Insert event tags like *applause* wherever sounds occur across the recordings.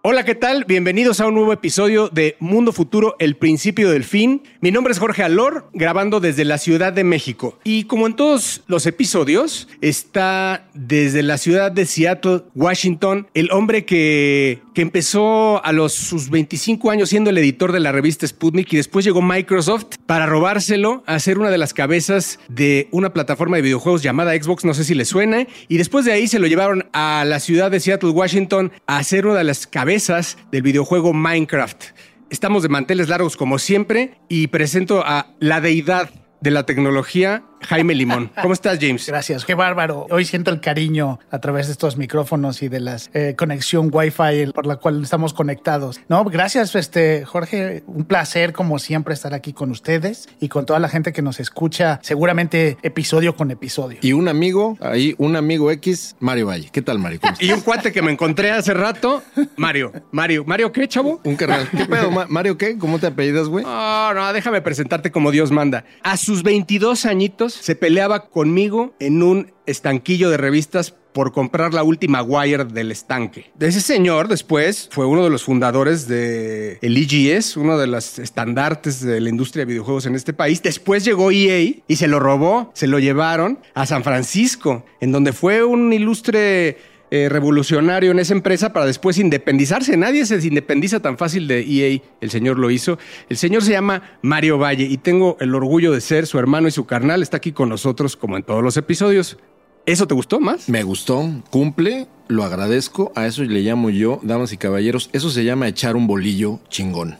Hola, ¿qué tal? Bienvenidos a un nuevo episodio de Mundo Futuro, el principio del fin. Mi nombre es Jorge Alor, grabando desde la Ciudad de México. Y como en todos los episodios, está desde la ciudad de Seattle, Washington, el hombre que, que empezó a los sus 25 años siendo el editor de la revista Sputnik y después llegó Microsoft para robárselo a ser una de las cabezas de una plataforma de videojuegos llamada Xbox, no sé si le suene. Y después de ahí se lo llevaron a la ciudad de Seattle, Washington, a ser una de las cabezas del videojuego Minecraft. Estamos de manteles largos como siempre y presento a la deidad de la tecnología, Jaime Limón. ¿Cómo estás, James? Gracias, qué bárbaro. Hoy siento el cariño a través de estos micrófonos y de la eh, conexión Wi-Fi por la cual estamos conectados. No, gracias, este, Jorge. Un placer, como siempre, estar aquí con ustedes y con toda la gente que nos escucha, seguramente episodio con episodio. Y un amigo, ahí, un amigo X, Mario Valle. ¿Qué tal, Mario? *laughs* y un cuate que me encontré hace rato, Mario. Mario, ¿Mario qué, chavo? Un carnal. ¿Qué pedo, Mario qué? ¿Cómo te apellidas, güey? No, no, déjame presentarte como Dios manda. A sus 22 añitos, se peleaba conmigo en un estanquillo de revistas por comprar la última wire del estanque. Ese señor después fue uno de los fundadores de el EGS, uno de los estandartes de la industria de videojuegos en este país. Después llegó EA y se lo robó, se lo llevaron a San Francisco, en donde fue un ilustre eh, revolucionario en esa empresa para después independizarse. Nadie se independiza tan fácil de EA. El señor lo hizo. El señor se llama Mario Valle y tengo el orgullo de ser su hermano y su carnal. Está aquí con nosotros como en todos los episodios. ¿Eso te gustó más? Me gustó, cumple, lo agradezco, a eso le llamo yo, damas y caballeros, eso se llama echar un bolillo chingón.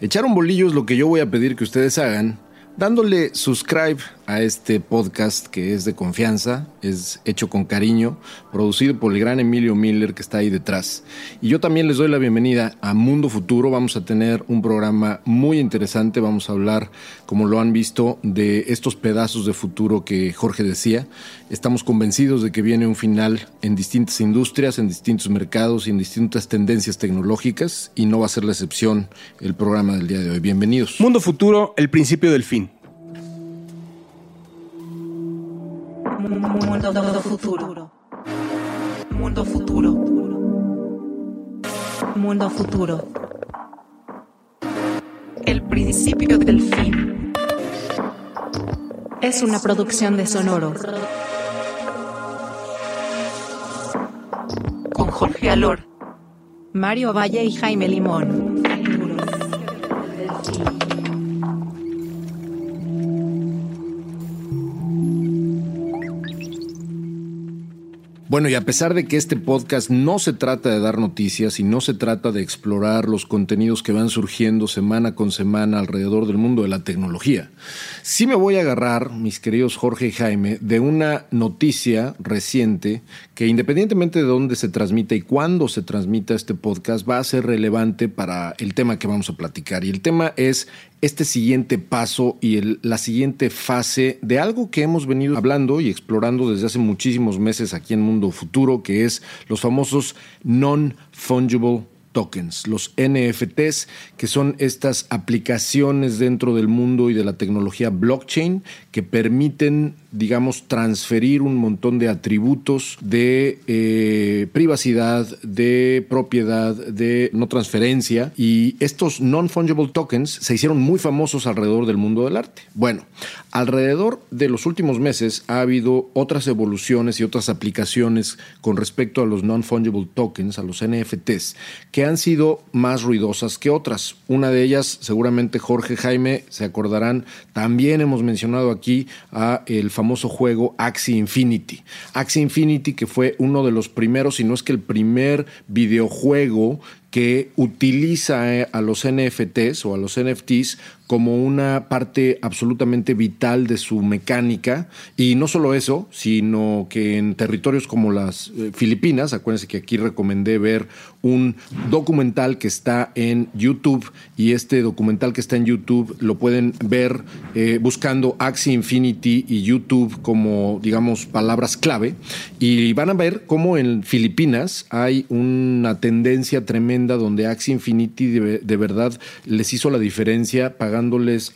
Echar un bolillo es lo que yo voy a pedir que ustedes hagan dándole subscribe a este podcast que es de confianza, es hecho con cariño, producido por el gran Emilio Miller que está ahí detrás. Y yo también les doy la bienvenida a Mundo Futuro. Vamos a tener un programa muy interesante. Vamos a hablar, como lo han visto, de estos pedazos de futuro que Jorge decía. Estamos convencidos de que viene un final en distintas industrias, en distintos mercados y en distintas tendencias tecnológicas y no va a ser la excepción el programa del día de hoy. Bienvenidos. Mundo Futuro, el principio del fin. Mundo futuro. Mundo futuro. Mundo futuro. El principio del fin. Es una producción de Sonoro. Con Jorge Alor, Mario Valle y Jaime Limón. Bueno, y a pesar de que este podcast no se trata de dar noticias y no se trata de explorar los contenidos que van surgiendo semana con semana alrededor del mundo de la tecnología, sí me voy a agarrar, mis queridos Jorge y Jaime, de una noticia reciente que independientemente de dónde se transmita y cuándo se transmita este podcast, va a ser relevante para el tema que vamos a platicar. Y el tema es este siguiente paso y la siguiente fase de algo que hemos venido hablando y explorando desde hace muchísimos meses aquí en Mundo Futuro, que es los famosos non-fungible tokens, los NFTs, que son estas aplicaciones dentro del mundo y de la tecnología blockchain que permiten digamos, transferir un montón de atributos de eh, privacidad, de propiedad, de no transferencia. Y estos non-fungible tokens se hicieron muy famosos alrededor del mundo del arte. Bueno, alrededor de los últimos meses ha habido otras evoluciones y otras aplicaciones con respecto a los non-fungible tokens, a los NFTs, que han sido más ruidosas que otras. Una de ellas, seguramente Jorge Jaime se acordarán, también hemos mencionado aquí a el famoso juego Axie Infinity. Axie Infinity que fue uno de los primeros, si no es que el primer videojuego que utiliza eh, a los NFTs o a los NFTs como una parte absolutamente vital de su mecánica. Y no solo eso, sino que en territorios como las eh, Filipinas, acuérdense que aquí recomendé ver un documental que está en YouTube y este documental que está en YouTube lo pueden ver eh, buscando Axie Infinity y YouTube como, digamos, palabras clave y van a ver cómo en Filipinas hay una tendencia tremenda donde Axie Infinity de, de verdad les hizo la diferencia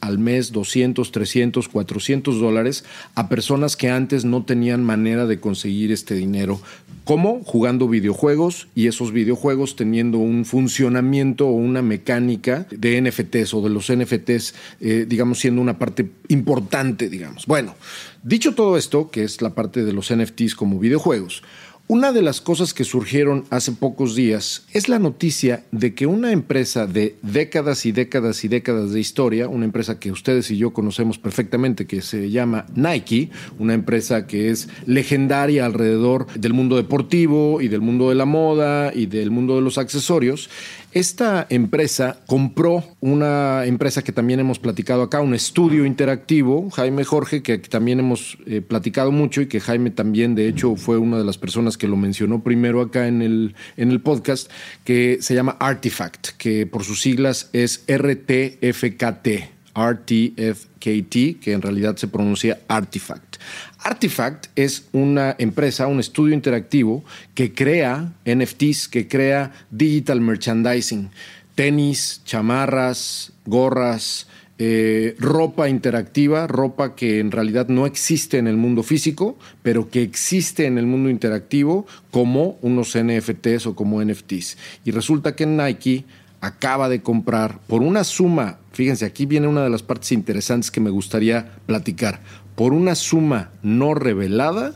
al mes 200, 300, 400 dólares a personas que antes no tenían manera de conseguir este dinero. ¿Cómo? Jugando videojuegos y esos videojuegos teniendo un funcionamiento o una mecánica de NFTs o de los NFTs, eh, digamos, siendo una parte importante, digamos. Bueno, dicho todo esto, que es la parte de los NFTs como videojuegos, una de las cosas que surgieron hace pocos días es la noticia de que una empresa de décadas y décadas y décadas de historia, una empresa que ustedes y yo conocemos perfectamente, que se llama Nike, una empresa que es legendaria alrededor del mundo deportivo y del mundo de la moda y del mundo de los accesorios, esta empresa compró una empresa que también hemos platicado acá, un estudio interactivo, Jaime Jorge, que también hemos eh, platicado mucho y que Jaime también, de hecho, fue una de las personas que lo mencionó primero acá en el, en el podcast, que se llama Artifact, que por sus siglas es RTFKT. RTFKT, que en realidad se pronuncia Artifact. Artifact es una empresa, un estudio interactivo que crea NFTs, que crea digital merchandising, tenis, chamarras, gorras, eh, ropa interactiva, ropa que en realidad no existe en el mundo físico, pero que existe en el mundo interactivo como unos NFTs o como NFTs. Y resulta que Nike acaba de comprar por una suma, fíjense, aquí viene una de las partes interesantes que me gustaría platicar, por una suma no revelada,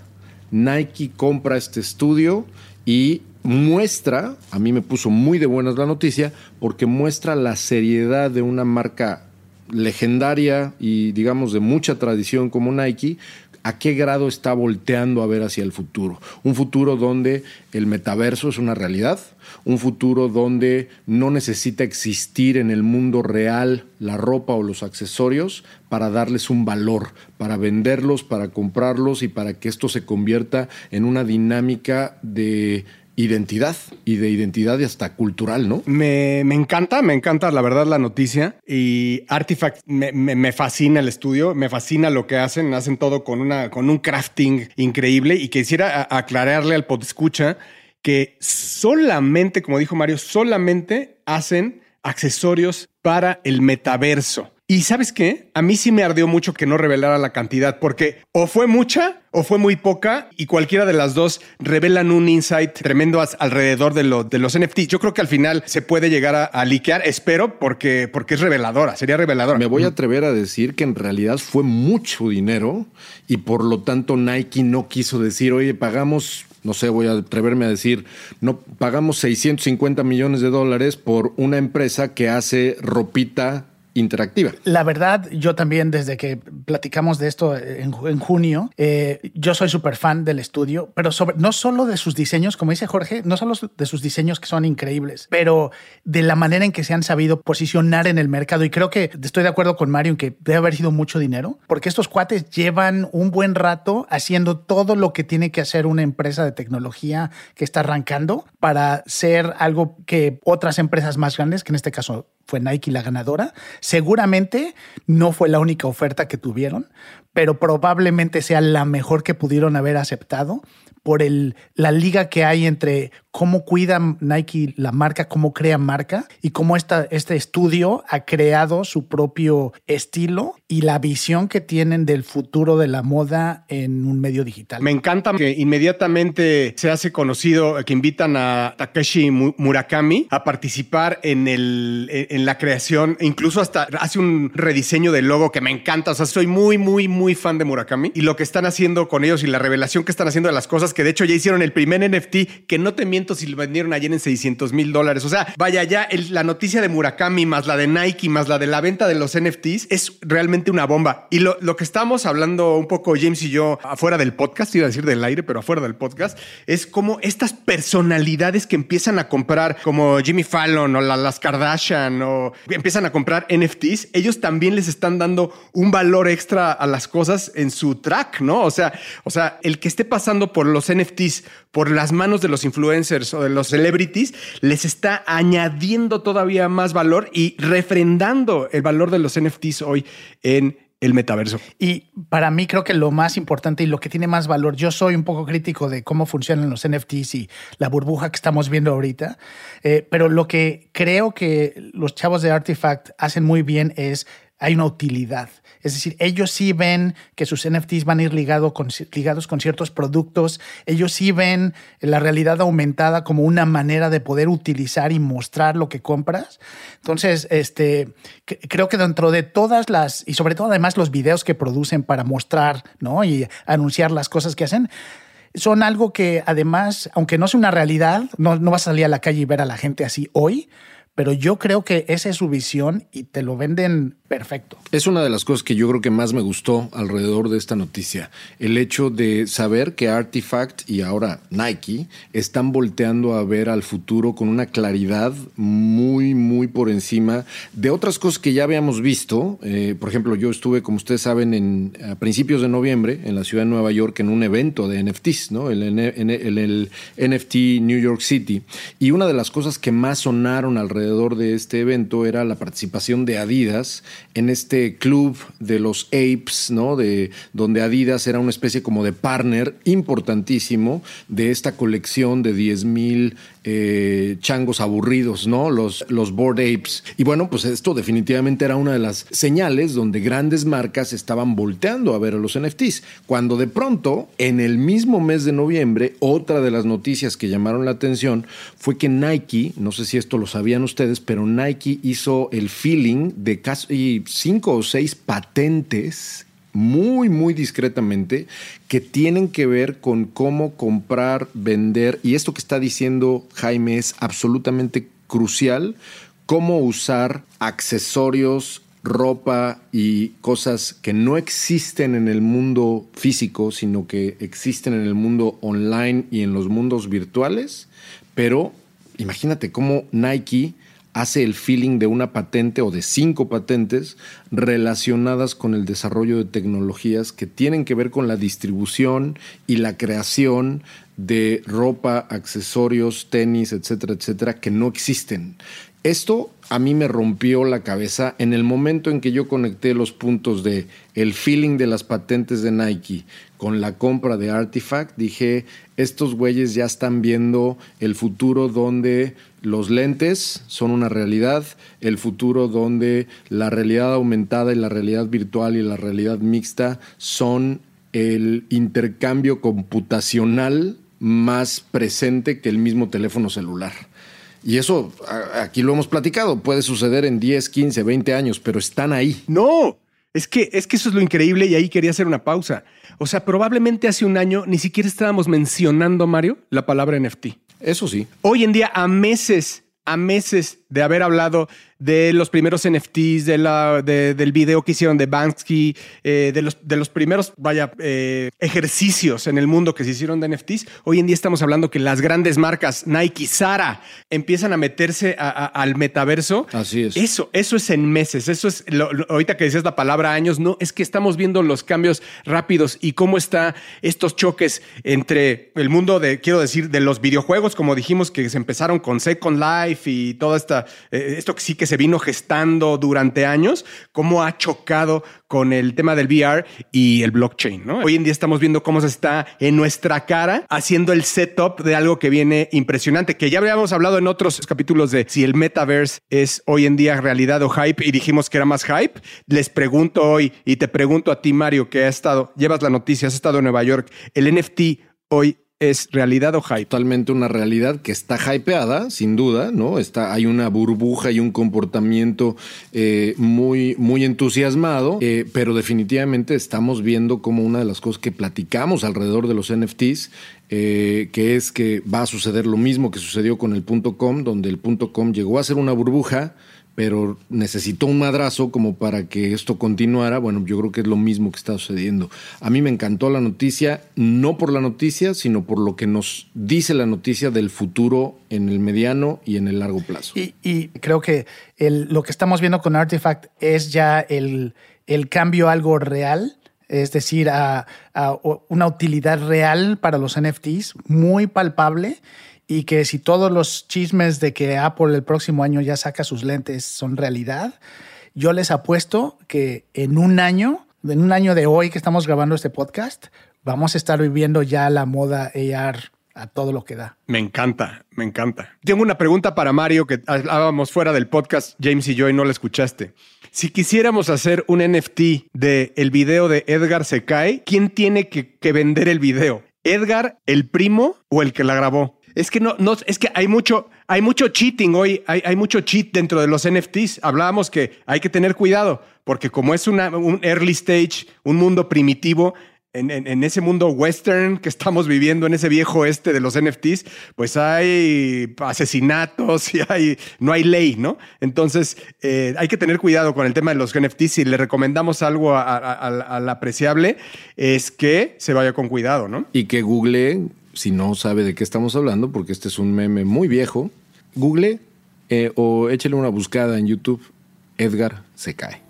Nike compra este estudio y muestra, a mí me puso muy de buenas la noticia, porque muestra la seriedad de una marca legendaria y digamos de mucha tradición como Nike, a qué grado está volteando a ver hacia el futuro. Un futuro donde el metaverso es una realidad, un futuro donde no necesita existir en el mundo real la ropa o los accesorios para darles un valor, para venderlos, para comprarlos y para que esto se convierta en una dinámica de identidad y de identidad hasta cultural, ¿no? Me, encanta, me encanta la verdad la noticia y Artifact me, fascina el estudio, me fascina lo que hacen, hacen todo con, una, con un crafting increíble y quisiera aclararle al escucha que solamente, como dijo Mario, solamente hacen accesorios para el metaverso. Y sabes qué? A mí sí me ardió mucho que no revelara la cantidad, porque o fue mucha o fue muy poca, y cualquiera de las dos revelan un insight tremendo alrededor de, de los NFTs. Yo creo que al final se puede llegar a, a liquear, espero, porque, porque es reveladora, sería reveladora. Me voy a atrever a decir que en realidad fue mucho dinero y por lo tanto Nike no quiso decir, oye, pagamos no sé, voy a atreverme a decir, no pagamos 650 millones de dólares por una empresa que hace ropita interactiva. La verdad, yo también desde que platicamos de esto en, junio, eh, yo soy súper fan del estudio, pero no solo de sus diseños, como dice Jorge, no solo de sus diseños que son increíbles, pero de la manera en que se han sabido posicionar en el mercado. Y creo que estoy de acuerdo con Mario en que debe haber sido mucho dinero, porque estos cuates llevan un buen rato haciendo todo lo que tiene que hacer una empresa de tecnología que está arrancando para ser algo que otras empresas más grandes, que en este caso fue Nike la ganadora. Seguramente no fue la única oferta que tuvieron, pero probablemente sea la mejor que pudieron haber aceptado por el, la liga que hay entre cómo cuida Nike la marca, cómo crea marca y cómo esta, este estudio ha creado su propio estilo y la visión que tienen del futuro de la moda en un medio digital. Me encanta que inmediatamente se hace conocido que invitan a Takeshi Murakami a participar en, el, en la creación, incluso hasta hace un rediseño del logo que me encanta. O sea, soy muy, muy, muy fan de Murakami y lo que están haciendo con ellos y la revelación que están haciendo de las cosas que de hecho ya hicieron el primer NFT, que no te miento si lo vendieron ayer en 600 mil dólares. O sea, vaya ya, el- la noticia de Murakami más la de Nike más la de la venta de los NFTs es realmente una bomba. Y lo, lo que estamos hablando un poco James y yo afuera del podcast, iba a decir del aire, pero afuera del podcast, es como estas personalidades que empiezan a comprar, como Jimmy Fallon o la- las Kardashian, o empiezan a comprar NFTs, ellos también les están dando un valor extra a las cosas en su track, ¿no? O sea, o sea, el que esté pasando por los NFTs, por las manos de los influencers o de los celebrities, les está añadiendo todavía más valor y refrendando el valor de los NFTs hoy en el metaverso. Y para mí creo que lo más importante y lo que tiene más valor, yo soy un poco crítico de cómo funcionan los NFTs y la burbuja que estamos viendo ahorita, eh, pero lo que creo que los chavos de Artifact hacen muy bien es, hay una utilidad. Es decir, ellos sí ven que sus NFTs van a ir ligado con, ligados con ciertos productos, ellos sí ven la realidad aumentada como una manera de poder utilizar y mostrar lo que compras. Entonces, este, creo que dentro de todas las, y sobre todo además los videos que producen para mostrar ¿no? y anunciar las cosas que hacen, son algo que además, aunque no sea una realidad, no, no vas a salir a la calle y ver a la gente así hoy, pero yo creo que esa es su visión y te lo venden perfecto. Es una de las cosas que yo creo que más me gustó alrededor de esta noticia. El hecho de saber que Artifact y ahora Nike están volteando a ver al futuro con una claridad muy, muy por encima de otras cosas que ya habíamos visto. Eh, por ejemplo, yo estuve, como ustedes saben, en, a principios de noviembre en la ciudad de Nueva York en un evento de NFTs, ¿no? El, el NFT New York City. Y una de las cosas que más sonaron alrededor de este evento era la participación de Adidas en este club de los apes, ¿no? De donde Adidas era una especie como de partner importantísimo de esta colección de 10 mil eh, changos aburridos, ¿no? Los, los board apes. Y bueno, pues esto definitivamente era una de las señales donde grandes marcas estaban volteando a ver a los NFTs. Cuando de pronto, en el mismo mes de noviembre, otra de las noticias que llamaron la atención fue que Nike, no sé si esto lo sabían ustedes, pero Nike hizo el feeling de casi cinco o seis patentes muy, muy discretamente, que tienen que ver con cómo comprar, vender, y esto que está diciendo Jaime es absolutamente crucial, cómo usar accesorios, ropa y cosas que no existen en el mundo físico, sino que existen en el mundo online y en los mundos virtuales, pero imagínate cómo Nike hace el feeling de una patente o de cinco patentes relacionadas con el desarrollo de tecnologías que tienen que ver con la distribución y la creación de ropa, accesorios, tenis, etcétera, etcétera, que no existen. Esto a mí me rompió la cabeza en el momento en que yo conecté los puntos de el feeling de las patentes de Nike con la compra de Artifact, dije, estos güeyes ya están viendo el futuro donde los lentes son una realidad, el futuro donde la realidad aumentada y la realidad virtual y la realidad mixta son el intercambio computacional más presente que el mismo teléfono celular. Y eso, aquí lo hemos platicado, puede suceder en 10, 15, 20 años, pero están ahí. No, es que, es que eso es lo increíble y ahí quería hacer una pausa. O sea, probablemente hace un año ni siquiera estábamos mencionando, Mario, la palabra NFT. Eso sí. Hoy en día, a meses, a meses de haber hablado de los primeros NFTs, de la, de- del video que hicieron de Banksy, eh, de, los, de los primeros, vaya, eh, ejercicios en el mundo que se hicieron de NFTs, hoy en día estamos hablando que las grandes marcas, Nike, Zara, empiezan a meterse a- a- al metaverso. Así es. Eso, eso es en meses. Eso es, lo- lo- ahorita que decías la palabra años, no, es que estamos viendo los cambios rápidos y cómo está estos choques entre el mundo de, quiero decir, de los videojuegos, como dijimos, que se empezaron con Second Life y toda esta, eh, esto que sí que se vino gestando durante años, cómo ha chocado con el tema del VR y el blockchain. Hoy en día estamos viendo cómo se está en nuestra cara haciendo el setup de algo que viene impresionante, que ya habíamos hablado en otros capítulos de si el metaverse es hoy en día realidad o hype y dijimos que era más hype. Les pregunto hoy y te pregunto a ti, Mario, que has estado, llevas la noticia, has estado en Nueva York, el NFT hoy es realidad o hype? Totalmente una realidad que está hypeada, sin duda, ¿no? Está, hay una burbuja y un comportamiento eh, muy, muy entusiasmado, eh, pero definitivamente estamos viendo como una de las cosas que platicamos alrededor de los NFTs eh, que es que va a suceder lo mismo que sucedió con el punto .com, donde el punto .com llegó a ser una burbuja, pero necesitó un madrazo como para que esto continuara. Bueno, yo creo que es lo mismo que está sucediendo. A mí me encantó la noticia, no por la noticia, sino por lo que nos dice la noticia del futuro en el mediano y en el largo plazo. Y, creo que lo que estamos viendo con Artifact es ya el, el cambio a algo real es decir, a, una utilidad real para los NFTs, muy palpable, y que si todos los chismes de que Apple el próximo año ya saca sus lentes son realidad, yo les apuesto que en un año, en un año de hoy que estamos grabando este podcast, vamos a estar viviendo ya la moda AR a todo lo que da. Me encanta, me encanta. Tengo una pregunta para Mario que hablábamos fuera del podcast, James y yo, y no la escuchaste. Si quisiéramos hacer un NFT de el video de Edgar se cae, ¿quién tiene que, vender el video? ¿Edgar, el primo o el que la grabó? Es que no, no, es que hay mucho, hay mucho cheating hoy, hay, hay, mucho cheat dentro de los NFTs. Hablábamos que hay que tener cuidado, porque como es una, un early stage, un mundo primitivo, en, ese mundo western que estamos viviendo, en ese viejo este de los NFTs, pues hay asesinatos y hay, no hay ley, ¿no? Entonces eh, hay que tener cuidado con el tema de los NFTs. Si le recomendamos algo al apreciable, es que se vaya con cuidado, ¿no? Y que Google, si no sabe de qué estamos hablando, porque este es un meme muy viejo, Google eh, o échele una buscada en YouTube, Edgar se cae.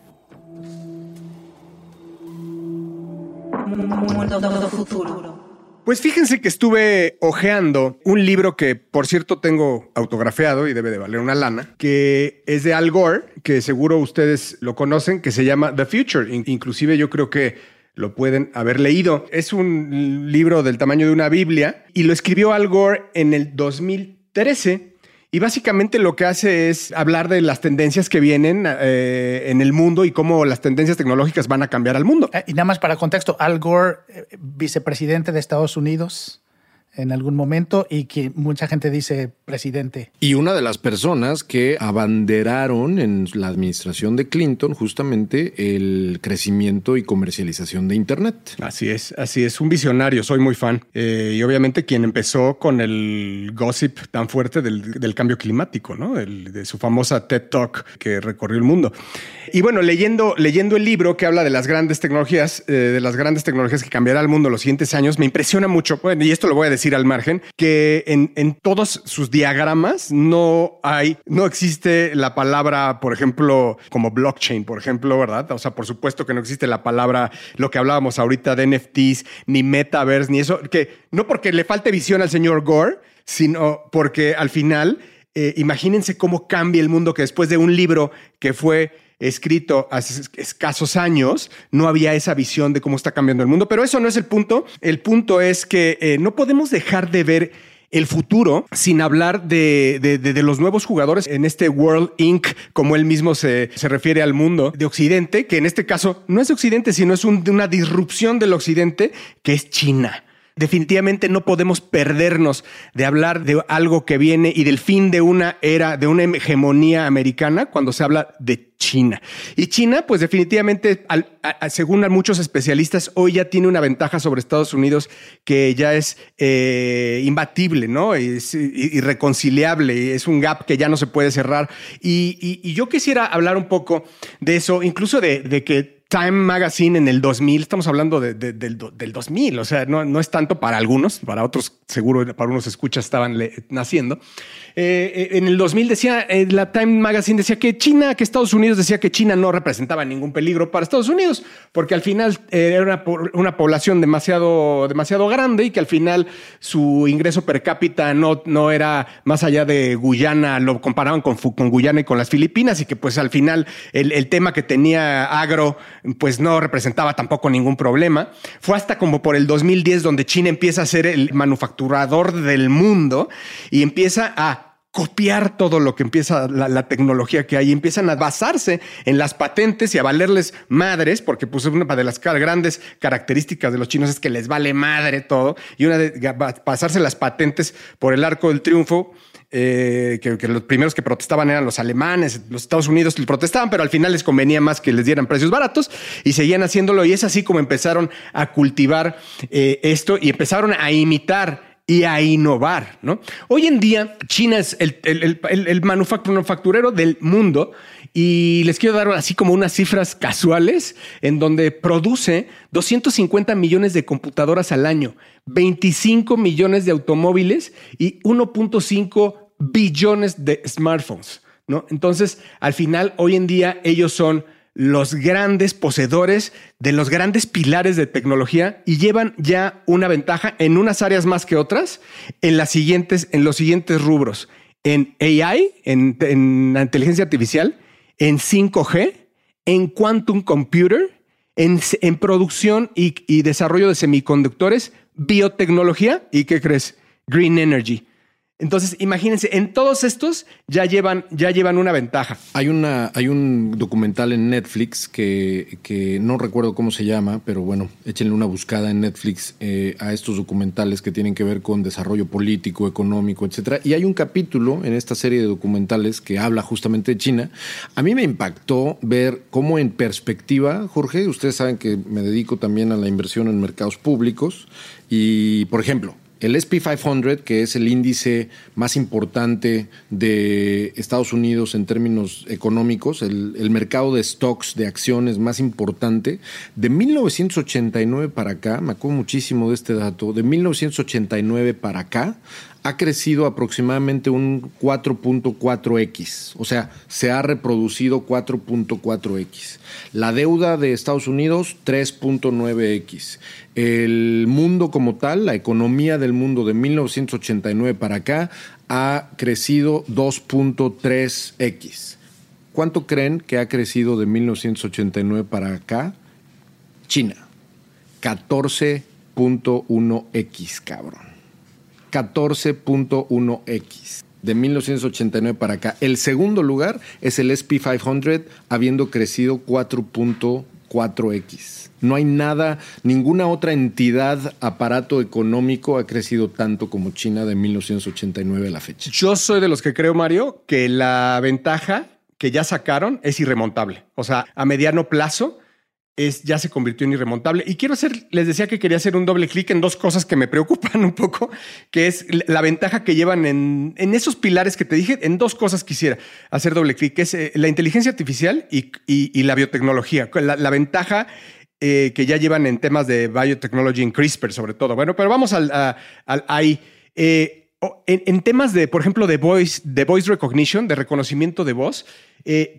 Pues fíjense que estuve hojeando un libro que, por cierto, tengo autografiado y debe de valer una lana, que es de Al Gore, que seguro ustedes lo conocen, que se llama The Future. Inclusive yo creo que lo pueden haber leído. Es un libro del tamaño de una Biblia y lo escribió Al Gore en el 2013 y básicamente lo que hace es hablar de las tendencias que vienen eh, en el mundo y cómo las tendencias tecnológicas van a cambiar al mundo. Eh, y nada más para contexto, Al Gore, eh, vicepresidente de Estados Unidos, en algún momento y que mucha gente dice presidente. Y una de las personas que abanderaron en la administración de Clinton justamente el crecimiento y comercialización de Internet. Así es, así es, un visionario, soy muy fan. Eh, y obviamente quien empezó con el gossip tan fuerte del, cambio climático, ¿no? de su famosa TED Talk que recorrió el mundo. Y bueno, leyendo, leyendo el libro que habla de las grandes tecnologías, eh, de las grandes tecnologías que cambiará el mundo los siguientes años, me impresiona mucho, bueno, y esto lo voy a decir al margen, que en, en todos sus diagramas no hay, no existe la palabra, por ejemplo, como blockchain, por ejemplo, ¿verdad? O sea, por supuesto que no existe la palabra, lo que hablábamos ahorita de NFTs, ni metaverse, ni eso, que no porque le falte visión al señor Gore, sino porque al final, eh, imagínense cómo cambia el mundo que después de un libro que fue escrito hace escasos años, no había esa visión de cómo está cambiando el mundo. Pero eso no es el punto. El punto es que eh, no podemos dejar de ver el futuro sin hablar de, los nuevos jugadores en este World Inc., como él mismo se, refiere al mundo de Occidente, que en este caso no es de Occidente, sino es una disrupción del Occidente, que es China. Definitivamente no podemos perdernos de hablar de algo que viene y del fin de una era, de una hegemonía americana cuando se habla de China. Y China, pues definitivamente, según muchos especialistas, hoy ya tiene una ventaja sobre Estados Unidos que ya es eh, imbatible, ¿no? Es irreconciliable, es un gap que ya no se puede cerrar. Y, yo quisiera hablar un poco de eso, incluso de, que Time Magazine en el 2000, estamos hablando del, 2000, o sea, no, no, es tanto para algunos, para otros seguro, para unos escuchas estaban naciendo, eh, eh, en el 2000 decía, eh, la Time Magazine decía que China, que Estados Unidos decía que China no representaba ningún peligro para Estados Unidos, porque al final era una, población demasiado, demasiado grande y que al final su ingreso per cápita no, no era más allá de Guyana, lo comparaban con, con Guyana y con las Filipinas y que pues al final el, el tema que tenía agro pues no representaba tampoco ningún problema. Fue hasta como por el 2010 donde China empieza a ser el manufacturador del mundo y empieza a copiar todo lo que empieza la, tecnología que hay, empiezan a basarse en las patentes y a valerles madres, porque pues una de las grandes características de los chinos es que les vale madre todo, y una de pasarse las patentes por el arco del triunfo, eh, que, los primeros que protestaban eran los alemanes, los Estados Unidos protestaban, pero al final les convenía más que les dieran precios baratos y seguían haciéndolo, y es así como empezaron a cultivar eh, esto y empezaron a imitar y a innovar. ¿no? Hoy en día, China es el, manufacturero del mundo y les quiero dar así como unas cifras casuales en donde produce 250 millones de computadoras al año, 25 millones de automóviles y 1.5 billones de smartphones. ¿no? Entonces, al final, hoy en día ellos son los grandes poseedores de los grandes pilares de tecnología y llevan ya una ventaja en unas áreas más que otras en, las siguientes, en los siguientes rubros. En AI, en, inteligencia artificial, en 5G, en quantum computer, en, producción y, y desarrollo de semiconductores, biotecnología y, ¿qué crees? Green energy. Entonces, imagínense, en todos estos ya llevan, ya llevan una ventaja. Hay, una, hay un documental en Netflix que, que no recuerdo cómo se llama, pero bueno, échenle una buscada en Netflix eh, a estos documentales que tienen que ver con desarrollo político, económico, etcétera. Y hay un capítulo en esta serie de documentales que habla justamente de China. A mí me impactó ver cómo en perspectiva, Jorge, ustedes saben que me dedico también a la inversión en mercados públicos. Y, por ejemplo, el SP500, que es el índice más importante de Estados Unidos en términos económicos, el, mercado de stocks, de acciones más importante, de 1989 para acá, me acuerdo muchísimo de este dato, de 1989 para acá, ha crecido aproximadamente un 4.4x, o sea, se ha reproducido 4.4x. La deuda de Estados Unidos 3.9x. El mundo como tal, la economía del mundo de 1989 para acá ha crecido 2.3x. ¿Cuánto creen que ha crecido de 1989 para acá? China. 14.1x, cabrón. 14.1x de 1989 para acá. El segundo lugar es el SP500, habiendo crecido 4.4x. No hay nada, ninguna otra entidad, aparato económico ha crecido tanto como China de 1989 a la fecha. Yo soy de los que creo, Mario, que la ventaja que ya sacaron es irremontable. O sea, a mediano plazo es, ya se convirtió en irremontable. Y quiero hacer, les decía que quería hacer un doble clic en dos cosas que me preocupan *laughs* un poco, que es la ventaja que llevan en, en esos pilares que te dije, en dos cosas quisiera hacer doble clic, que es eh, la inteligencia artificial y, y, la biotecnología. La, ventaja eh, que ya llevan en temas de biotechnology en CRISPR, sobre todo. Bueno, pero vamos al, al ahí. Eh, en, temas de, por ejemplo, de voice, de voice recognition, de reconocimiento de voz,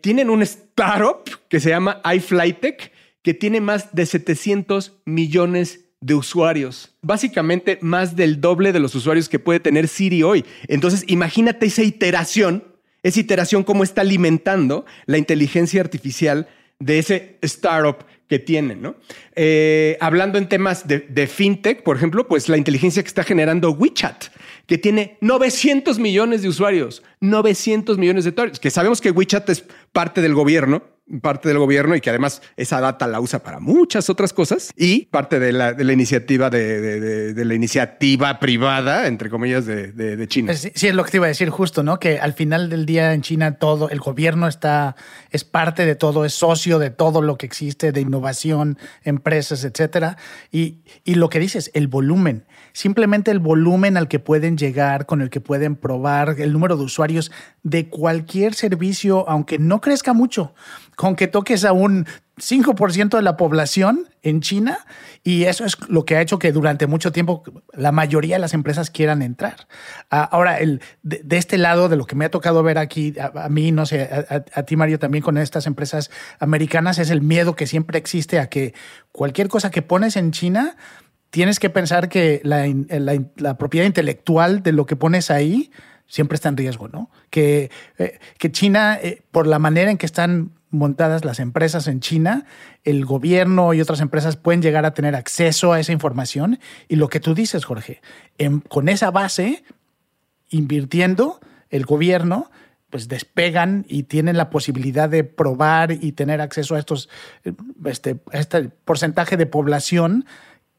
tienen un startup que se llama iFlyTech, que tiene más de 700 millones de usuarios. Básicamente más del doble de los usuarios que puede tener Siri hoy. Entonces, imagínate esa iteración, esa iteración cómo está alimentando la inteligencia artificial de ese startup que tienen, ¿no? Eh, hablando en temas de, de, fintech, por ejemplo, pues la inteligencia que está generando WeChat, que tiene 900 millones de usuarios, 900 millones de usuarios, que sabemos que WeChat es parte del gobierno, parte del gobierno y que además esa data la usa para muchas otras cosas y parte de la, iniciativa de, la iniciativa privada, entre comillas, de, China. Sí, es lo que te iba a decir justo, ¿no? Que al final del día en China todo, el gobierno está, es parte de todo, es socio de todo lo que existe, de innovación, empresas, etcétera. Y, y lo que dices, el volumen, simplemente el volumen al que pueden llegar, con el que pueden probar, el número de usuarios de cualquier servicio, aunque no crezca mucho con que toques a un 5% de la población en China y eso es lo que ha hecho que durante mucho tiempo la mayoría de las empresas quieran entrar. Ah, ahora, el, de, este lado, de lo que me ha tocado ver aquí, a, mí, no sé, a, ti Mario también con estas empresas americanas, es el miedo que siempre existe a que cualquier cosa que pones en China, tienes que pensar que la, la propiedad intelectual de lo que pones ahí siempre está en riesgo, ¿no? Que, eh, que China, eh, por la manera en que están montadas las empresas en China, el gobierno y otras empresas pueden llegar a tener acceso a esa información. Y lo que tú dices, Jorge, con esa base, invirtiendo, el gobierno, pues despegan y tienen la posibilidad de probar y tener acceso a estos, este, a este porcentaje de población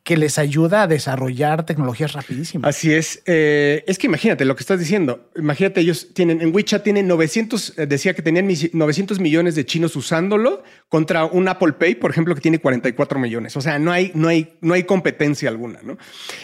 que les ayuda a desarrollar tecnologías rapidísimas. Así es. Eh, es que imagínate lo que estás diciendo. Imagínate, ellos tienen, en WeChat tienen 900, eh, decía que tenían 900 millones de chinos usándolo contra un Apple Pay, por ejemplo, que tiene 44 millones. O sea, no hay, no hay, no hay competencia alguna. ¿no?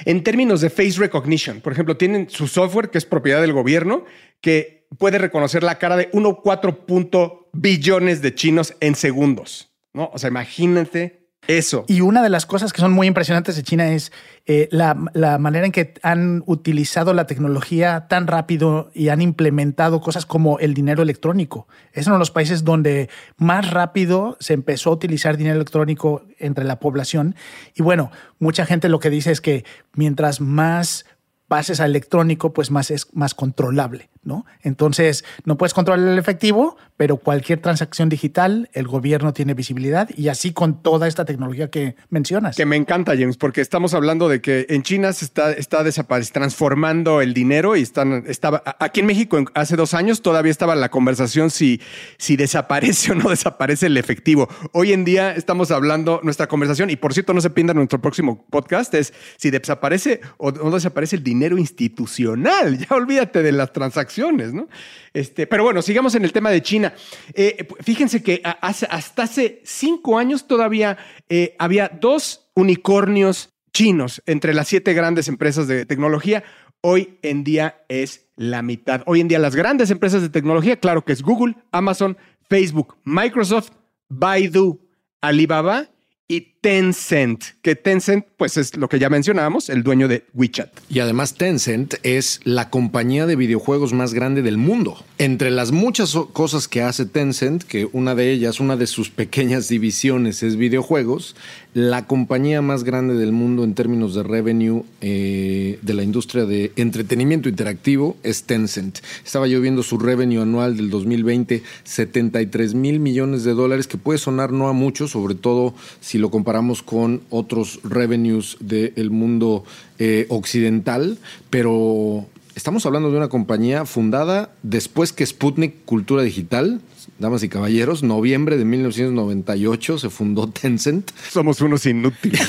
En términos de face recognition, por ejemplo, tienen su software que es propiedad del gobierno que puede reconocer la cara de 1,4 billones de chinos en segundos. ¿no? O sea, imagínate eso. Y una de las cosas que son muy impresionantes de China es eh, la, manera en que han utilizado la tecnología tan rápido y han implementado cosas como el dinero electrónico. Es uno de los países donde más rápido se empezó a utilizar dinero electrónico entre la población. Y bueno, mucha gente lo que dice es que mientras más pases a electrónico, pues más es más controlable, ¿no? Entonces, no puedes controlar el efectivo, pero cualquier transacción digital, el gobierno tiene visibilidad y así con toda esta tecnología que mencionas. Que me encanta, James, porque estamos hablando de que en China se está, está transformando el dinero y están, estaba, aquí en México hace dos años todavía estaba la conversación si, si desaparece *laughs* o no desaparece el efectivo. Hoy en día estamos hablando, nuestra conversación, y por cierto, no se pierda nuestro próximo podcast, es si desaparece o no desaparece el dinero institucional. *laughs* Ya olvídate de las transacciones, ¿no? Este, pero bueno, sigamos en el tema de China. Eh, fíjense que hasta hace cinco años todavía eh, había dos unicornios chinos entre las siete grandes empresas de tecnología. Hoy en día es la mitad. Hoy en día las grandes empresas de tecnología, claro que es Google, Amazon, Facebook, Microsoft, Baidu, Alibaba y Tencent, que Tencent pues es lo que ya mencionábamos, el dueño de WeChat. Y además Tencent es la compañía de videojuegos más grande del mundo. Entre las muchas cosas que hace Tencent, que una de ellas, una de sus *laughs* pequeñas divisiones es videojuegos, la compañía más grande del mundo en términos de revenue eh, de la industria de entretenimiento interactivo es Tencent. Estaba yo viendo su revenue anual del 2020, 73 mil millones de dólares, que puede sonar no a mucho, sobre todo si lo comparamos con otros revenues del mundo eh, occidental, pero estamos hablando de una compañía fundada después que Sputnik Cultura Digital, damas y caballeros, noviembre de 1998 se fundó Tencent. Somos unos inútiles.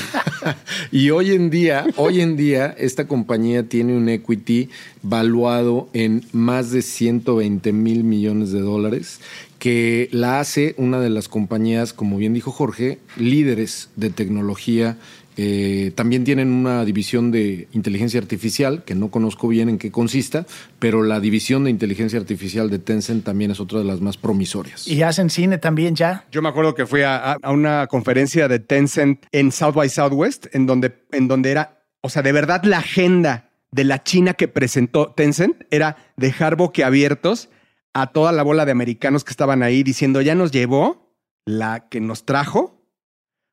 *laughs* y hoy en día, hoy en día, esta compañía tiene un equity valuado en más de 120 mil millones de dólares que la hace una de las compañías, como bien dijo Jorge, líderes de tecnología. Eh, también tienen una división de inteligencia artificial, que no conozco bien en qué consista, pero la división de inteligencia artificial de Tencent también es otra de las más promisorias. Y hacen cine también ya. Yo me acuerdo que fui a, una conferencia de Tencent en South by Southwest, en donde, en donde era, o sea, de verdad la agenda de la China que presentó Tencent era dejar boquiabiertos a toda la bola de americanos que estaban ahí diciendo, ya nos llevó la que nos trajo,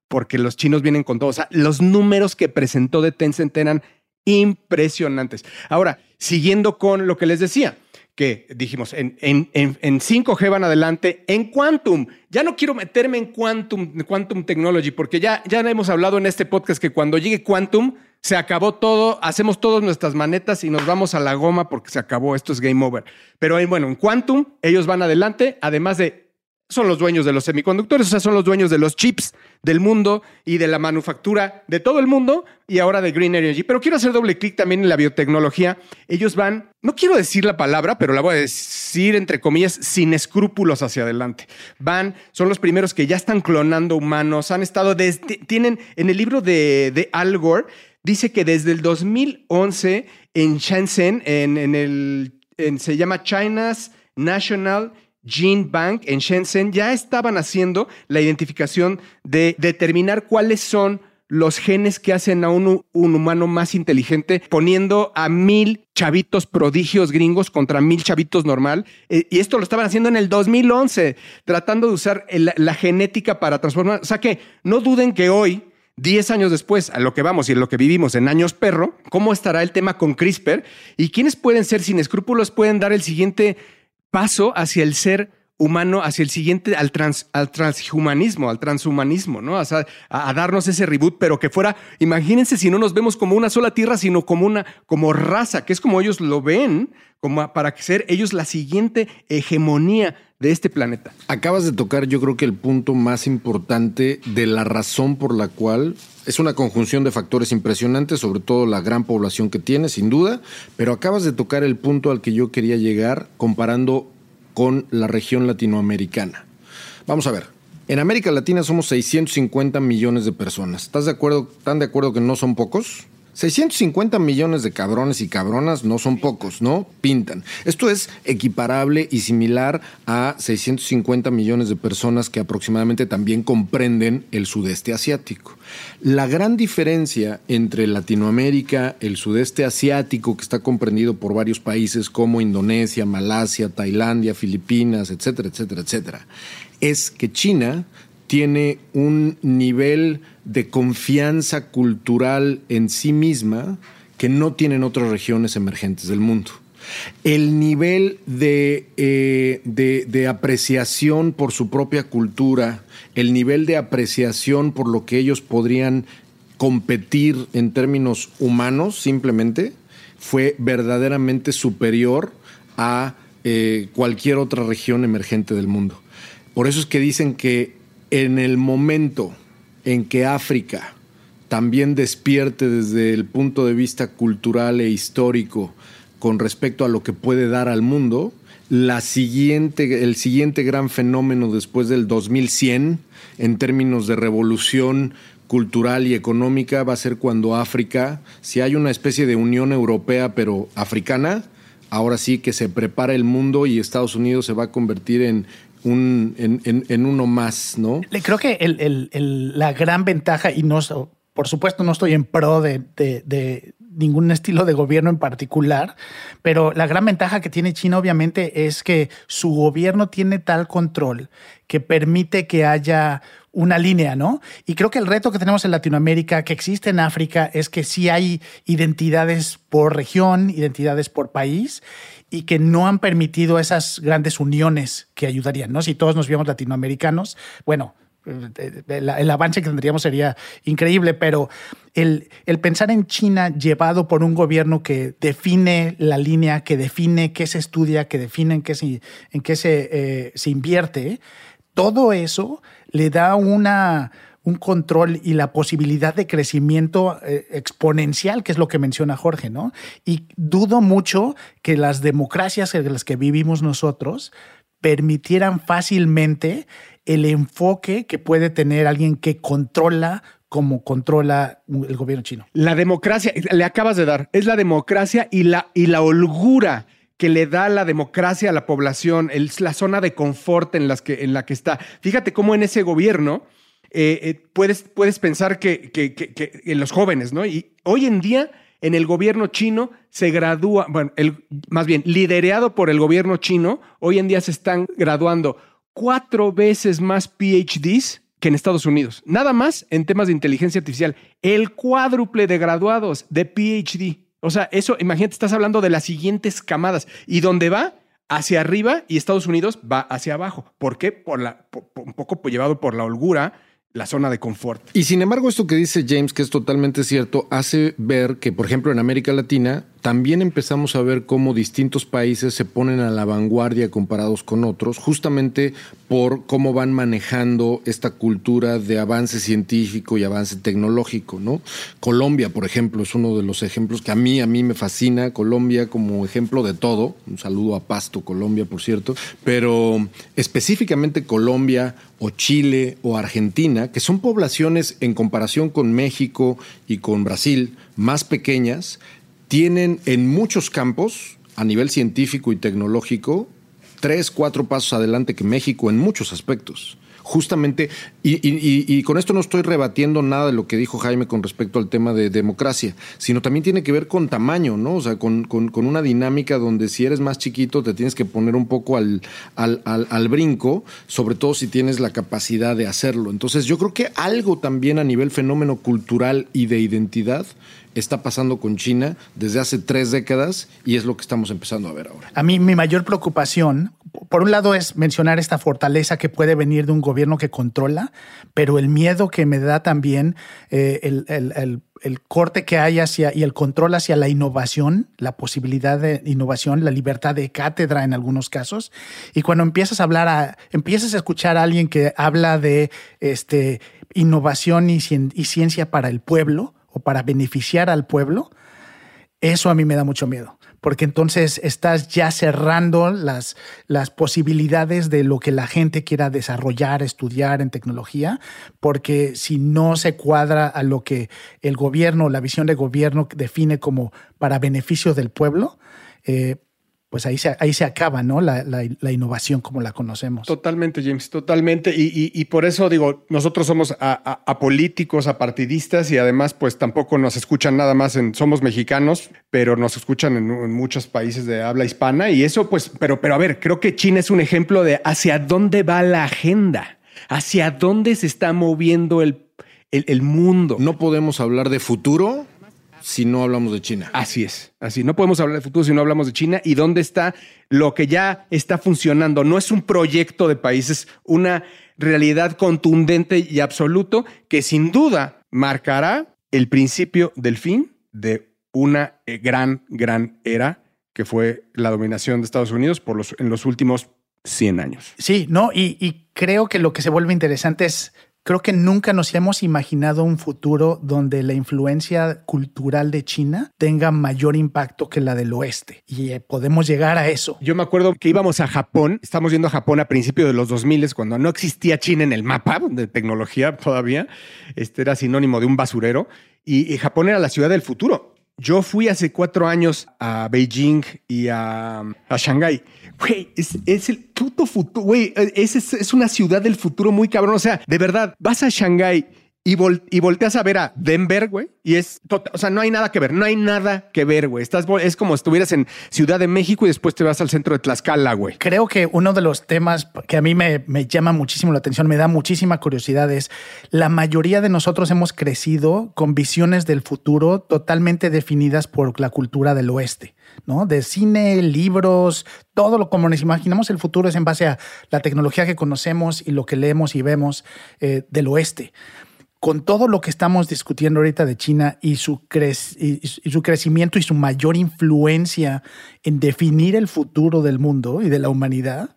porque los chinos vienen con todo. O sea, los números que presentó de Tencent eran impresionantes. Ahora, siguiendo con lo que les decía, que dijimos, en, en, en, 5G van adelante, en Quantum, ya no quiero meterme en Quantum, Quantum Technology, porque ya, ya hemos hablado en este podcast que cuando llegue Quantum, se acabó todo, hacemos todas nuestras manetas y nos vamos a la goma porque se acabó, esto es game over. Pero bueno, en Quantum ellos van adelante, además de son los dueños de los semiconductores, o sea, son los dueños de los chips del mundo y de la manufactura de todo el mundo y ahora de Green Energy. Pero quiero hacer doble clic también en la biotecnología. Ellos van, no quiero decir la palabra, pero la voy a decir entre comillas, sin escrúpulos hacia adelante. Van, son los primeros que ya están clonando humanos, han estado tienen en el libro de, de Al Gore, dice que desde el 2011 en Shenzhen, en, el, se llama China's National Gene Bank en Shenzhen, ya estaban haciendo la identificación de determinar cuáles son los genes que hacen a un, humano más inteligente, poniendo a mil chavitos prodigios gringos contra mil chavitos normal. Eh, y esto lo estaban haciendo en el 2011, tratando de usar la genética para transformar. O sea que no duden que hoy 10 años después, a lo que vamos y a lo que vivimos en años perro, ¿cómo estará el tema con CRISPR? ¿Y quiénes pueden ser sin escrúpulos, pueden dar el siguiente paso hacia el ser humano hacia el siguiente, al, trans, al transhumanismo, al transhumanismo, ¿no? O sea, a, a, darnos ese reboot, pero que fuera, imagínense si no nos vemos como una sola tierra, sino como una, como raza, que es como ellos lo ven, como para ser ellos la siguiente hegemonía de este planeta. Acabas de tocar yo creo que el punto más importante de la razón por la cual es una conjunción de factores impresionantes, sobre todo la gran población que tiene, sin duda, pero acabas de tocar el punto al que yo quería llegar comparando con la región latinoamericana. Vamos a ver. En América Latina somos 650 millones de personas. ¿Estás de acuerdo? ¿Están de acuerdo que no son pocos? 650 millones de cabrones y cabronas no son pocos, ¿no? Pintan. Esto es equiparable y similar a 650 millones de personas que aproximadamente también comprenden el sudeste asiático. La gran diferencia entre Latinoamérica, el sudeste asiático, que está comprendido por varios países como Indonesia, Malasia, Tailandia, Filipinas, etcétera, etcétera, etcétera, es que China tiene un nivel de confianza cultural en sí misma que no tienen otras regiones emergentes del mundo. El nivel de, eh, de, de, apreciación por su propia cultura, el nivel de apreciación por lo que ellos podrían competir en términos humanos simplemente, fue verdaderamente superior a eh, cualquier otra región emergente del mundo. Por eso es que dicen que en el momento en que África también despierte desde el punto de vista cultural e histórico con respecto a lo que puede dar al mundo, la siguiente, el siguiente gran fenómeno después del 2100 en términos de revolución cultural y económica va a ser cuando África, si hay una especie de Unión Europea pero africana, ahora sí que se prepara el mundo y Estados Unidos se va a convertir en un, en, uno más, ¿no? Creo que la gran ventaja, y no, por supuesto no estoy en pro de, de, ningún estilo de gobierno en particular, pero la gran ventaja que tiene China obviamente es que su gobierno tiene tal control que permite que haya una línea, ¿no? Y creo que el reto que tenemos en Latinoamérica, que existe en África, es que sí hay identidades por región, identidades por país, y que no han permitido esas grandes uniones que ayudarían, ¿no? Si todos nos viéramos latinoamericanos, bueno, eh, el, avance que tendríamos sería increíble, pero el, pensar en China llevado por un gobierno que define la línea, que define qué se estudia, que define en qué se, eh, se invierte, todo eso le da una, un control y la posibilidad de crecimiento eh, exponencial, que es lo que menciona Jorge, ¿no? Y dudo mucho que las democracias en las que vivimos nosotros permitieran fácilmente el enfoque que puede tener alguien que controla como controla el gobierno chino. La democracia, le acabas de dar, es la democracia y la, y la holgura que le da la democracia a la población, la zona de confort en, la que está. Fíjate cómo en ese gobierno eh, eh, puedes, puedes pensar que, en los jóvenes, ¿no? Y hoy en día en el gobierno chino se gradúa, bueno, más bien liderado por el gobierno chino, hoy en día se están graduando cuatro veces más PhDs que en Estados Unidos. Nada más en temas de inteligencia artificial. El cuádruple de graduados de PhD. O sea, eso, imagínate, estás hablando de las siguientes camadas. ¿Y dónde va? Hacia arriba y Estados Unidos va hacia abajo. ¿Por qué? Por la, un poco llevado por la holgura la zona de confort. Y sin embargo, esto que dice James, que es totalmente cierto, hace ver que, por ejemplo, en América Latina también empezamos a ver cómo distintos países se ponen a la vanguardia comparados con otros, justamente por cómo van manejando esta cultura de avance científico y avance tecnológico, ¿no? Colombia, por ejemplo, es uno de los ejemplos que a mí, a mí me fascina, Colombia como ejemplo de todo, un saludo a Pasto, Colombia, por cierto, pero específicamente Colombia o Chile o Argentina, que son poblaciones en comparación con México y con Brasil más pequeñas, tienen en muchos campos, a nivel científico y tecnológico, tres, cuatro pasos adelante que México en muchos aspectos. Justamente, y, con esto no estoy rebatiendo nada de lo que dijo Jaime con respecto al tema de democracia, sino también tiene que ver con tamaño, ¿no? O sea, con, una dinámica donde si eres más chiquito te tienes que poner un poco al, al, al brinco, sobre todo si tienes la capacidad de hacerlo. Entonces, yo creo que algo también a nivel fenómeno cultural y de identidad está pasando con China desde hace tres décadas y es lo que estamos empezando a ver ahora. A mí mi mayor preocupación, por un lado, es mencionar esta fortaleza que puede venir de un gobierno que controla, pero el miedo que me da también eh, el, el, el corte que hay hacia y el control hacia la innovación, la posibilidad de innovación, la libertad de cátedra en algunos casos. Y cuando empiezas a hablar, a, empiezas a escuchar a alguien que habla de este, innovación y ciencia para el pueblo para beneficiar al pueblo, eso a mí me da mucho miedo porque entonces estás ya cerrando las, las posibilidades de lo que la gente quiera desarrollar, estudiar en tecnología, porque si no se cuadra a lo que el gobierno, la visión de gobierno define como para beneficio del pueblo, eh, pues ahí se, ahí se acaba, ¿no? La, la, innovación como la conocemos. Totalmente, James, totalmente. Y, y, por eso digo, nosotros somos apolíticos, apartidistas y además pues tampoco nos escuchan nada más en, somos mexicanos, pero nos escuchan en, muchos países de habla hispana y eso pues, pero, pero a ver, creo que China es un ejemplo de hacia dónde va la agenda, hacia dónde se está moviendo el, el, el mundo. No podemos hablar de futuro si no hablamos de China. Así es, así. No podemos hablar de futuro si no hablamos de China. ¿Y dónde está lo que ya está funcionando? No es un proyecto de país, es una realidad contundente y absoluto que sin duda marcará el principio del fin de una eh, gran, gran era que fue la dominación de Estados Unidos por los, en los últimos 100 años. Sí, no, y, y creo que lo que se vuelve interesante es Creo que nunca nos hemos imaginado un futuro donde la influencia cultural de China tenga mayor impacto que la del oeste. Y eh, podemos llegar a eso. Yo me acuerdo que íbamos a Japón, estamos yendo a Japón a principios de los 2000, cuando no existía China en el mapa de tecnología todavía. Este era sinónimo de un basurero. Y, y Japón era la ciudad del futuro. Yo fui hace cuatro años a Beijing y a, a Shanghái Güey, es, el puto futuro, güey, es, es, una ciudad del futuro muy cabrón. O sea, de verdad, vas a Shanghái y, volteas a ver a Denver, güey, y es, tota-, o sea, no hay nada que ver, no hay nada que ver, güey. Estás, es como si estuvieras en Ciudad de México y después te vas al centro de Tlaxcala, güey. Creo que uno de los temas que a mí me, me llama muchísimo la atención, me da muchísima curiosidad es la mayoría de nosotros hemos crecido con visiones del futuro totalmente definidas por la cultura del oeste. ¿no? De cine, libros, todo lo como nos imaginamos el futuro es en base a la tecnología que conocemos y lo que leemos y vemos eh, del oeste. Con todo lo que estamos discutiendo ahorita de China y su, crecimiento y su mayor influencia en definir el futuro del mundo y de la humanidad,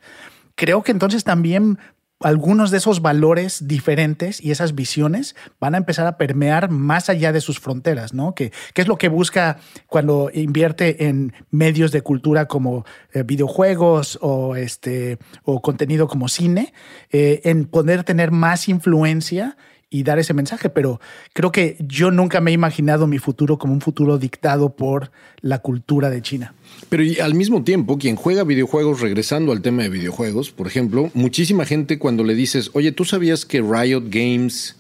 creo que entonces también algunos de esos valores diferentes y esas visiones van a empezar a permear más allá de sus fronteras, ¿no? Que, es lo que busca cuando invierte en medios de cultura como eh, videojuegos o, este, o contenido como cine, eh, en poder tener más influencia y dar ese mensaje, pero creo que yo nunca me he imaginado mi futuro como un futuro dictado por la cultura de China. Pero al mismo tiempo, quien juega videojuegos, regresando al tema de videojuegos, por ejemplo, muchísima gente cuando le dices, oye, ¿tú sabías que Riot Games,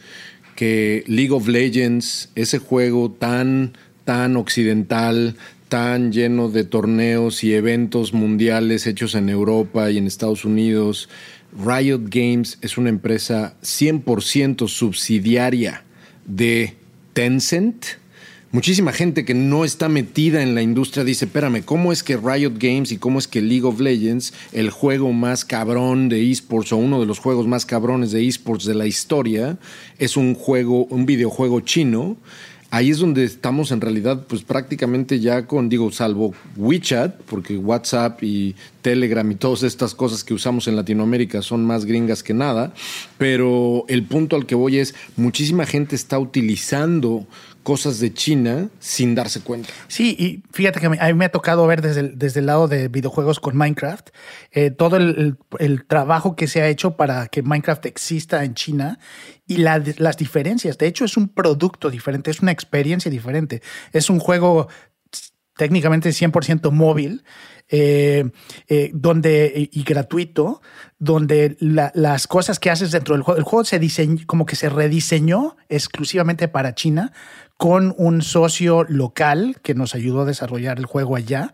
que League of Legends, ese juego tan, tan occidental, tan lleno de torneos y eventos mundiales hechos en Europa y en Estados Unidos, Riot Games es una empresa 100% subsidiaria de Tencent. Muchísima gente que no está metida en la industria dice, espérame, ¿cómo es que Riot Games y cómo es que League of Legends, el juego más cabrón de esports o uno de los juegos más cabrones de esports de la historia, es un juego, un videojuego chino? Ahí es donde estamos en realidad, pues prácticamente ya con, digo, salvo WeChat, porque WhatsApp y Telegram y todas estas cosas que usamos en Latinoamérica son más gringas que nada, pero el punto al que voy es, muchísima gente está utilizando cosas de China sin darse cuenta. Sí, y fíjate que a mí me ha tocado ver desde el, desde el lado de videojuegos con Minecraft eh, todo el, trabajo que se ha hecho para que Minecraft exista en China y las diferencias. De hecho, es un producto diferente, es una experiencia diferente. Es un juego técnicamente 100% móvil, eh, eh, donde, y gratuito, donde las cosas que haces dentro del juego, el juego se diseñó, como que se rediseñó exclusivamente para China, con un socio local que nos ayudó a desarrollar el juego allá.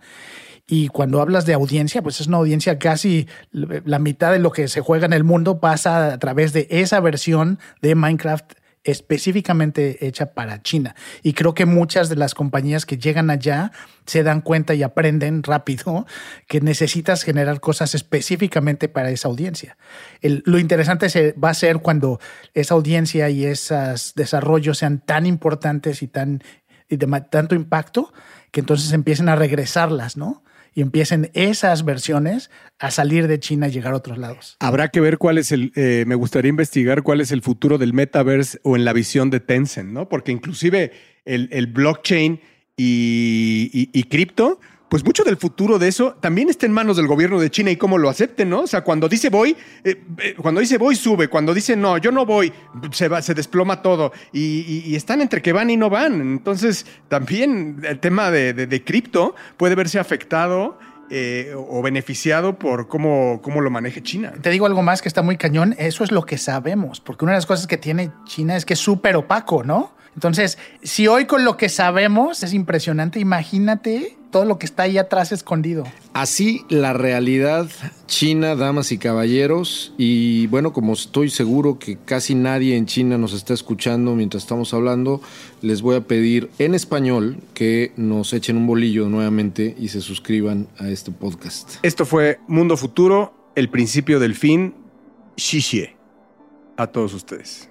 Y cuando hablas de audiencia, pues es una audiencia casi la mitad de lo que se juega en el mundo pasa a través de esa versión de Minecraft específicamente hecha para China. Y creo que muchas de las compañías que llegan allá se dan cuenta y aprenden rápido *laughs* que necesitas generar cosas específicamente para esa audiencia. lo interesante se, va a ser cuando esa audiencia y esos desarrollos sean tan importantes y, tan, y de tanto impacto que entonces empiecen a regresarlas, ¿no? Y empiecen esas versiones a salir de China y llegar a otros lados. Habrá que ver cuál es el, eh, me gustaría investigar cuál es el futuro del metaverse o en la visión de Tencent, ¿no? Porque inclusive el, blockchain y, y cripto pues mucho del futuro de eso también está en manos del gobierno de China y cómo lo acepten, ¿no? O sea, cuando dice voy, eh, eh, cuando dice voy, sube. Cuando dice no, yo no voy, se, desploma todo. Y, están entre que van y no van. Entonces, también el tema de, cripto puede verse afectado. Eh, o beneficiado por cómo, cómo lo maneje China. Te digo algo más que está muy cañón, eso es lo que sabemos, porque una de las cosas que tiene China es que es súper opaco, ¿no? Entonces, si hoy con lo que sabemos es impresionante, imagínate todo lo que está ahí atrás escondido. Así la realidad china, damas y caballeros. Y bueno, como estoy seguro que casi nadie en China nos está escuchando mientras estamos hablando, les voy a pedir en español que nos echen un bolillo nuevamente y se suscriban a este podcast. Esto fue Mundo Futuro, el principio del fin. Xixie. A todos ustedes.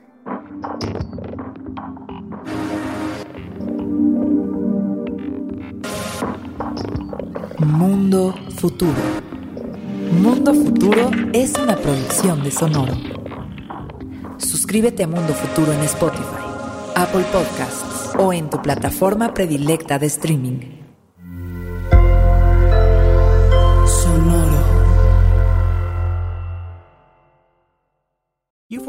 Mundo Futuro. Mundo Futuro es una producción de Sonoro. Suscríbete a Mundo Futuro en Spotify, Apple Podcasts o en tu plataforma predilecta de streaming.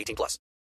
18 plus.